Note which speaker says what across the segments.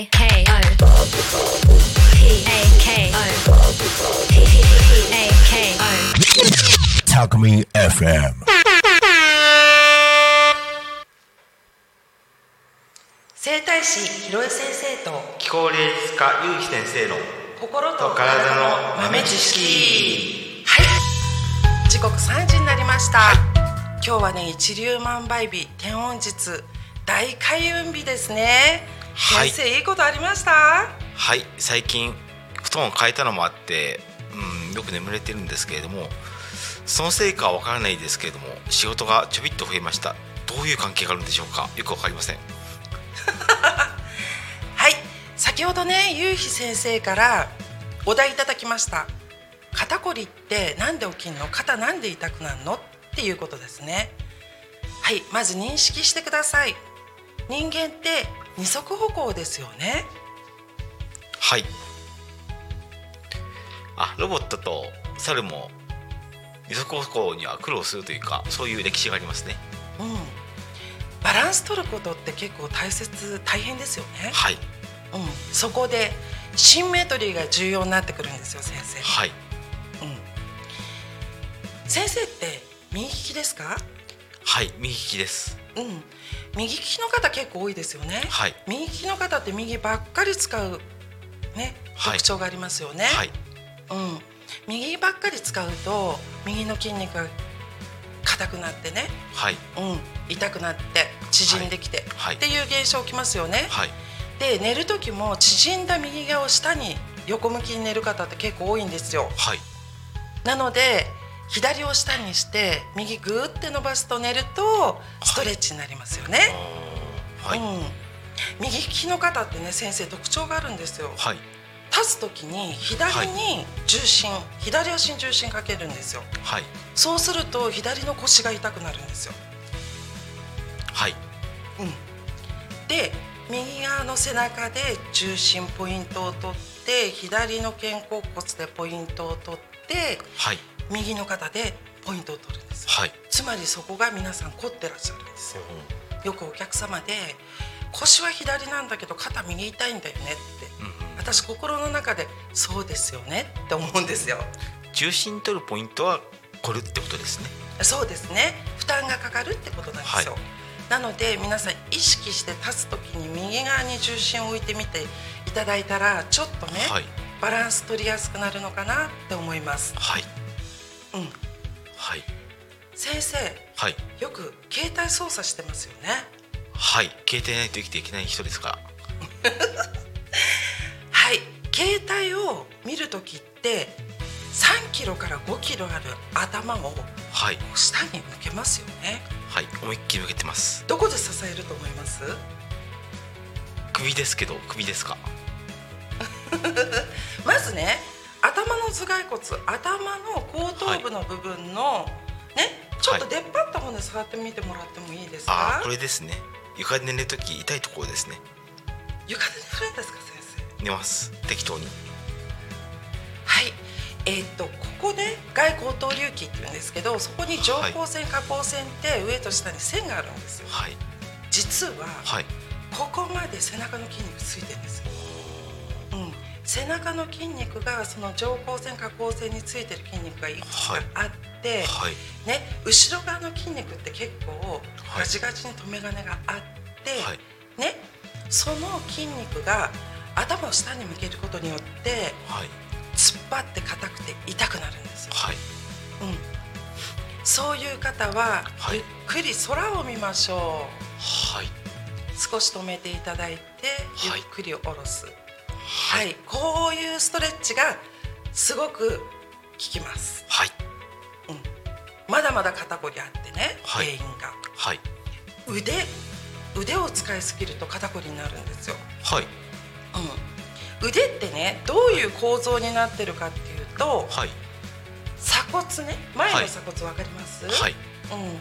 Speaker 1: K K O P A K O P A K O
Speaker 2: Talk Me FM.
Speaker 3: 整体師ひろえ先生と
Speaker 4: 気候霊術家ゆうき先生の
Speaker 3: 心と
Speaker 4: と体の豆知識
Speaker 3: はい時刻3時になりました、今日はね一粒万倍日天恩日大開運日ですね、
Speaker 4: はい。
Speaker 3: 先生いいことありました？
Speaker 4: はい。最近布団を変えたのもあって、うん、よく眠れてるんですけれどもそのせいかはわからないですけれども仕事がちょびっと増えました。どういう関係があるんでしょうか？よくわかりません。
Speaker 3: はい。先ほどねゆうひ先生からお題いただきました。肩こりってなんで起きんの？肩なんで痛くなるの？っていうことですね。はい。まず認識してください。人間って二足歩行ですよね。
Speaker 4: はい。あロボットと猿も二足歩行には苦労するというかそういう歴史がありますね。
Speaker 3: うん。バランス取ることって結構大切大変ですよね。
Speaker 4: はい。
Speaker 3: うん。そこでシンメトリーが重要になってくるんですよ先生。
Speaker 4: はい。
Speaker 3: うん。先生って右利きですか？
Speaker 4: はい右利きです
Speaker 3: うん、右利きの方結構多いですよね。
Speaker 4: はい。
Speaker 3: 右利きの方って右ばっかり使うね
Speaker 4: はい。
Speaker 3: 特徴がありますよね。
Speaker 4: はい。
Speaker 3: うん、右ばっかり使うと右の筋肉が硬くなってね、
Speaker 4: はい。
Speaker 3: うん、痛くなって縮んできて、
Speaker 4: はい。
Speaker 3: っていう現象起きますよね。
Speaker 4: はい。
Speaker 3: で寝る時も縮んだ右側を下に横向きに寝る方って結構多いんですよ。
Speaker 4: はい。
Speaker 3: なので左を下にして右グーって伸ばすと寝るとストレッチになりますよね。
Speaker 4: はい。
Speaker 3: うん、右利きの方ってね先生特徴があるんですよ。
Speaker 4: はい。
Speaker 3: 立つ時に左に重心、左足に重心かけるんですよ。
Speaker 4: はい。
Speaker 3: そうすると左の腰が痛くなるんですよ、
Speaker 4: はい。
Speaker 3: うん、で右側の背中で重心ポイントを取って左の肩甲骨でポイントを取って
Speaker 4: はい
Speaker 3: 右の肩でポイントを取るんです。よ
Speaker 4: はい。
Speaker 3: つまりそこが皆さん凝ってらっしゃるんですよ。よくお客様で腰は左なんだけど肩右痛いんだよねって。
Speaker 4: うんうん。
Speaker 3: 私心の中でそうですよねって思うんですよ。
Speaker 4: 重心取るポイントはこれってことですね。
Speaker 3: そうですね。負担がかかるってことなんですよ、
Speaker 4: はい。
Speaker 3: なので皆さん意識して立つ時に右側に重心を置いてみていただいたらちょっとね、
Speaker 4: はい。
Speaker 3: バランス取りやすくなるのかなって思います。
Speaker 4: はい
Speaker 3: うん。
Speaker 4: はい。
Speaker 3: 先生
Speaker 4: はい。
Speaker 3: よく携帯操作してますよね。
Speaker 4: はい。携帯ないと生きていけない人ですから。
Speaker 3: はい。携帯を見る時って3キロから5キロある頭を
Speaker 4: はい。
Speaker 3: 下に向けますよね。
Speaker 4: はい。思いっきり向けてます。
Speaker 3: どこで支えると思います？
Speaker 4: 首ですけど首ですか？
Speaker 3: まずね頭の頭蓋骨頭の後頭部の部分の、ねちょっと出っ張った方で触ってみてもらってもいいですか、
Speaker 4: ああこれですね。床で寝るとき痛いところですね。
Speaker 3: 床で寝るんですか先生？
Speaker 4: 寝ます。適当に。
Speaker 3: はい。えーっとここで外後頭隆起って言うんですけどそこに上行線下降線って上と下に線があるんですよ。
Speaker 4: はい。
Speaker 3: 実は
Speaker 4: はい。
Speaker 3: ここまで背中の筋肉ついてるんですよ、うん、背中の筋肉がその上行線下降線についてる筋肉がいくつかあって、
Speaker 4: はい。
Speaker 3: ね、後ろ側の筋肉って結構
Speaker 4: はい
Speaker 3: ガチガチに留め金があって、
Speaker 4: はい。
Speaker 3: ね、その筋肉が頭を下に向けることによって
Speaker 4: はい。
Speaker 3: 突っ張って硬くて痛くなるんですよ、
Speaker 4: はい。
Speaker 3: うん、そういう方は、
Speaker 4: はい。
Speaker 3: ゆっくり空を見ましょ
Speaker 4: はい。う
Speaker 3: 少し止めていただいてゆ
Speaker 4: はい。
Speaker 3: っくり下ろす、
Speaker 4: は
Speaker 3: はい。いこういうストレッチがすごく効きます。
Speaker 4: はい。
Speaker 3: まだまだ肩こりあってね、
Speaker 4: はい。
Speaker 3: 原因が。
Speaker 4: はい。
Speaker 3: 腕腕を使いすぎると肩こりになるんですよ、
Speaker 4: はい。
Speaker 3: うん、腕ってねどういう構造になってるかっていうと
Speaker 4: はい。
Speaker 3: 鎖骨ね。前
Speaker 4: はい。
Speaker 3: の鎖骨わかります、
Speaker 4: はい。
Speaker 3: うん、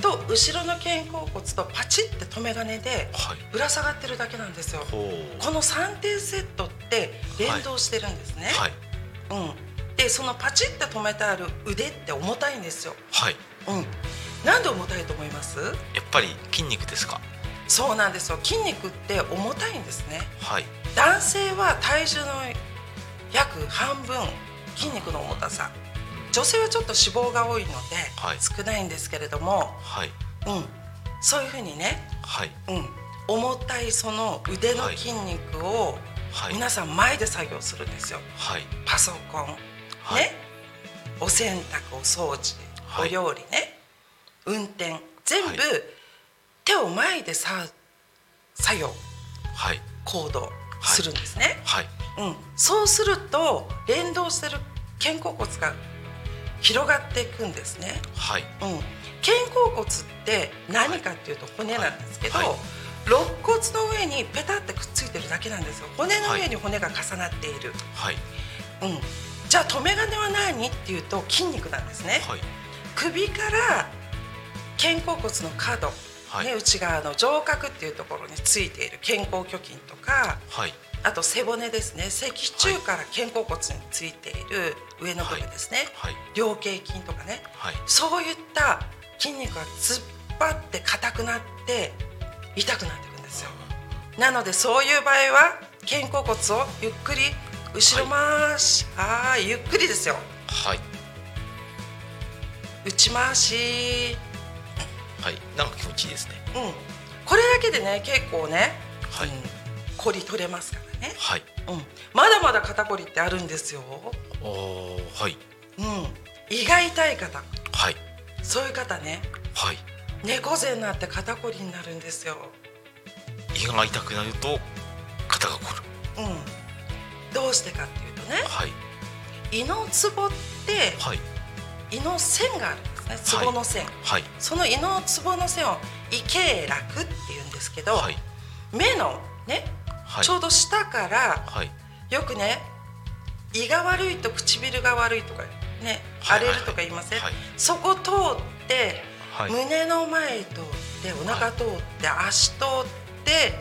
Speaker 3: と後ろの肩甲骨とパチって留め金で
Speaker 4: はい。
Speaker 3: ぶら下がってるだけなんですよ。
Speaker 4: ほう。
Speaker 3: この3点セットって連動してるんですね、
Speaker 4: はい。
Speaker 3: うん、でそのパチって止めてある腕って重たいんですよ、
Speaker 4: はい。
Speaker 3: うん、なんで重たいと思います？
Speaker 4: やっぱり筋肉ですか？
Speaker 3: そうなんですよ。筋肉って重たいんですね。
Speaker 4: はい。
Speaker 3: 男性は体重の約半分筋肉の重たさ女性はちょっと脂肪が多いので、
Speaker 4: はい。
Speaker 3: 少ないんですけれども、
Speaker 4: はい。
Speaker 3: うん、そういうふうにね、
Speaker 4: はい。
Speaker 3: うん、重たいその腕の筋肉を
Speaker 4: はい。
Speaker 3: 皆さん前で作業するんですよ。
Speaker 4: はい。
Speaker 3: パソコン、
Speaker 4: はい。
Speaker 3: ね。お洗濯お掃除、
Speaker 4: はい。
Speaker 3: お料理ね。運転。全部、
Speaker 4: はい。
Speaker 3: 手を前でさ作業。
Speaker 4: はい。
Speaker 3: 行動するんですね、
Speaker 4: はい。
Speaker 3: うん、そうすると連動してる肩甲骨が広がっていくんですね、
Speaker 4: はい。
Speaker 3: うん、肩甲骨って何かっていうと骨なんですけど、
Speaker 4: はい。はい。
Speaker 3: 肋骨の上にペタってくっついてるだけなんですよ。骨の上に骨が重なっている、
Speaker 4: はい。
Speaker 3: うん、じゃあ留め金は何っていうと筋肉なんですね、
Speaker 4: はい。
Speaker 3: 首から肩甲骨の角、
Speaker 4: はい。
Speaker 3: ね、内側の上角っていうところについている肩甲虚筋とか
Speaker 4: はい
Speaker 3: あと背骨ですね。脊柱から肩甲骨についている上の部分ですね、
Speaker 4: はい。
Speaker 3: 両頸筋とかね。
Speaker 4: はい。
Speaker 3: そういった筋肉が突っ張って硬くなって痛くなっていくんですよ。なのでそういう場合は肩甲骨をゆっくり後ろ回し、あーゆっくりですよ。
Speaker 4: はい。
Speaker 3: 内回し。
Speaker 4: はい。なんか気持ちいいですね。
Speaker 3: うん。これだけでね結構ね、
Speaker 4: はい。
Speaker 3: うん、凝り取れますからね、
Speaker 4: はい。
Speaker 3: うん、まだまだ肩こりってあるんですよ、
Speaker 4: はい。
Speaker 3: うん、胃が痛い方。
Speaker 4: はい。
Speaker 3: そういう方ね。
Speaker 4: はい。
Speaker 3: 猫背になって肩こりになるんですよ。
Speaker 4: 胃が痛くなると肩が凝る。
Speaker 3: うん、どうしてかっていうとね。
Speaker 4: はい。
Speaker 3: 胃のツボって
Speaker 4: はい。
Speaker 3: 胃の線があるんですね。ツボの線、
Speaker 4: はい。
Speaker 3: その胃のツボの線を胃経絡っていうんですけど、
Speaker 4: はい。
Speaker 3: 目のね、
Speaker 4: はい。
Speaker 3: ちょうど下から
Speaker 4: はい。
Speaker 3: よくね胃が悪いと唇が悪いとかね
Speaker 4: はい
Speaker 3: 荒れるとか言いません、
Speaker 4: はい
Speaker 3: そこ通って、
Speaker 4: はい。
Speaker 3: 胸の前通ってお腹通って、足通って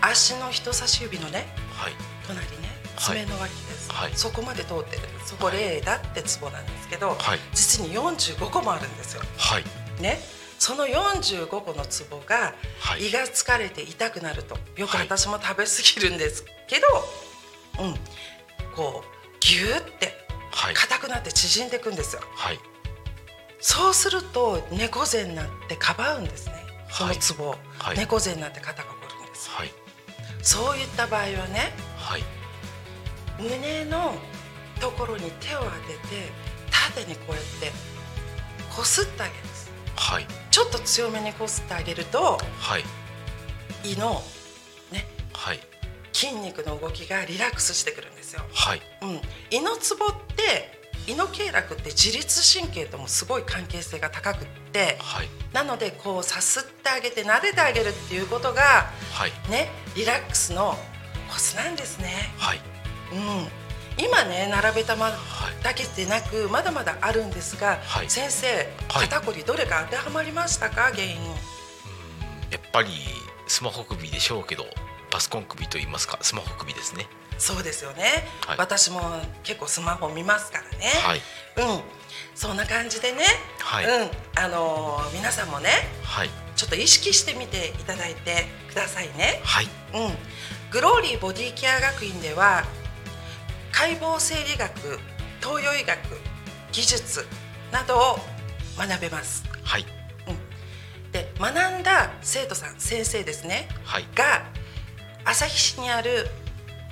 Speaker 3: 足の人差し指のね
Speaker 4: はい。
Speaker 3: 隣ね
Speaker 4: はい。
Speaker 3: 爪の脇です、
Speaker 4: はい。
Speaker 3: そこまで通ってる。そこ
Speaker 4: はい。
Speaker 3: 霊だってツボなんですけど、
Speaker 4: はい。
Speaker 3: 実に45個もあるんですよ。
Speaker 4: はい。
Speaker 3: ね？その45個のツボが
Speaker 4: はい。
Speaker 3: 胃が疲れて痛くなると。よく
Speaker 4: はい。
Speaker 3: 私も食べ過ぎるんですけど、うん。こうギューって
Speaker 4: はい。
Speaker 3: 硬くなって縮んでいくんですよ。
Speaker 4: はい。
Speaker 3: そうすると猫背になってかばうんですね。そのツボ猫背になって肩が凝るんです。
Speaker 4: はい。
Speaker 3: そういった場合はね
Speaker 4: はい。
Speaker 3: 胸のところに手を当てて縦にこうやってこすってあげるんです
Speaker 4: はい。
Speaker 3: ちょっと強めにこすってあげると
Speaker 4: はい。
Speaker 3: 胃のね
Speaker 4: はい。
Speaker 3: 筋肉の動きがリラックスしてくるんですよ、
Speaker 4: はい。
Speaker 3: うん、胃のツボって胃の経絡って自律神経ともすごい関係性が高くって
Speaker 4: はい。
Speaker 3: なのでこうさすってあげて撫でてあげるっていうことが
Speaker 4: はい。
Speaker 3: ねリラックスのコツなんですね。
Speaker 4: はい。
Speaker 3: うん、今ね並べたま
Speaker 4: はい
Speaker 3: だけでなくまだまだあるんですが、
Speaker 4: はい。
Speaker 3: 先生
Speaker 4: はい。
Speaker 3: 肩こりどれか当てはまりましたか？原因
Speaker 4: うんやっぱりスマホ首でしょうけどパソコン首と言いますかスマホ首ですね。
Speaker 3: そうですよね、
Speaker 4: はい。
Speaker 3: 私も結構スマホ見ますからね、
Speaker 4: はい。
Speaker 3: うん。そんな感じでね、
Speaker 4: はい。
Speaker 3: うん。あのー皆さんもね
Speaker 4: はい。
Speaker 3: ちょっと意識してみていただいてくださいね。
Speaker 4: はい。
Speaker 3: うん、グローリーボディケア学院では解剖生理学東洋医学技術などを学べます。
Speaker 4: はい。
Speaker 3: で学んだ生徒さん先生ですね。
Speaker 4: はい。
Speaker 3: が旭市にある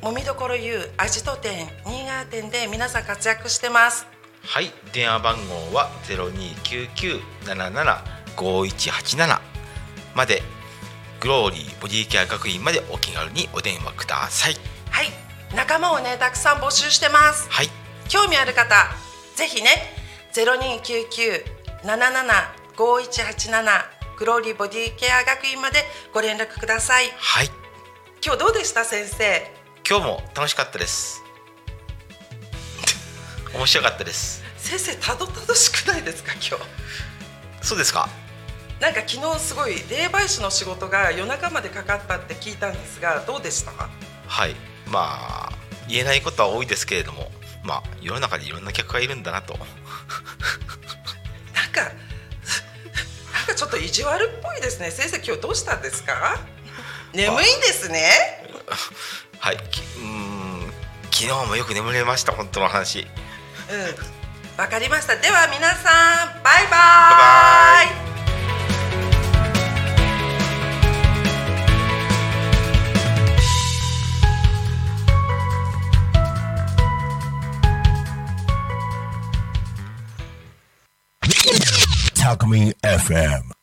Speaker 3: もみどころ U アジト店新潟店で皆さん活躍してます。
Speaker 4: はい。電話番号は0299775187までグローリーボディケア学院までお気軽にお電話くださ
Speaker 3: い仲間をねたくさん募集してます。
Speaker 4: はい。
Speaker 3: 興味ある方ぜひね0299-775187グローリーボディケア学院までご連絡ください。
Speaker 4: はい。
Speaker 3: 今日どうでした先生？
Speaker 4: 今日も楽しかったです。面白かったです。
Speaker 3: 先生たどたどしくないですか今日？
Speaker 4: そうですか。
Speaker 3: なんか昨日すごい霊媒師の仕事が夜中までかかったって聞いたんですがどうでした？
Speaker 4: はいまあ言えないことは多いですけれどもまあ世の中にいろんな客がいるんだなと。
Speaker 3: なんかなんかちょっと意地悪っぽいですね。先生今日どうしたんですか？眠いんですね。
Speaker 4: はい。きうーん。昨日もよく眠れました本当の話。
Speaker 3: うん。わかりました。では皆さんバイバ
Speaker 4: バイバ
Speaker 3: イ。
Speaker 2: タクミン FM